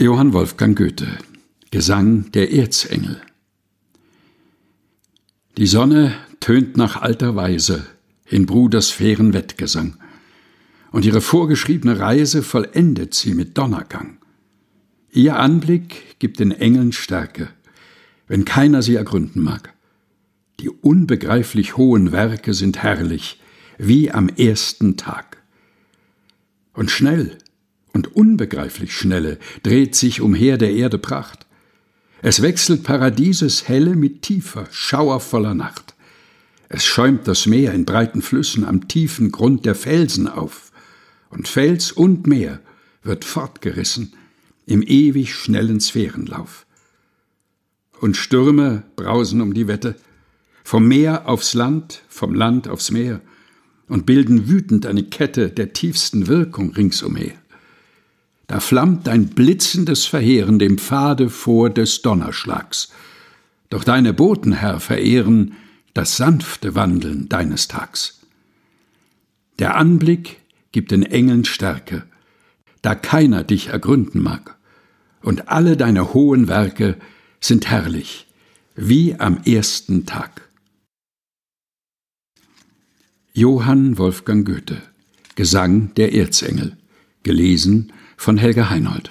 Johann Wolfgang Goethe Gesang der Erzengel Die Sonne tönt nach alter Weise in Bruders fairen Wettgesang, und ihre vorgeschriebene Reise vollendet sie mit Donnergang. Ihr Anblick gibt den Engeln Stärke, wenn keiner sie ergründen mag. Die unbegreiflich hohen Werke sind herrlich, wie am ersten Tag. Und schnell und unbegreiflich schnelle dreht sich umher der Erde Pracht. Es wechselt Paradieses helle mit tiefer, schauervoller Nacht. Es schäumt das Meer in breiten Flüssen am tiefen Grund der Felsen auf, und Fels und Meer wird fortgerissen im ewig schnellen Sphärenlauf. Und Stürme brausen um die Wette, vom Meer aufs Land, vom Land aufs Meer, und bilden wütend eine Kette der tiefsten Wirkung ringsumher. Da flammt ein blitzendes Verheeren dem Pfade vor des Donnerschlags. Doch deine Boten, Herr, verehren das sanfte Wandeln deines Tags. Der Anblick gibt den Engeln Stärke, da keiner dich ergründen mag, und alle deine hohen Werke sind herrlich, wie am ersten Tag. Johann Wolfgang Goethe Gesang der Erzengel gelesen von Helga Heinold.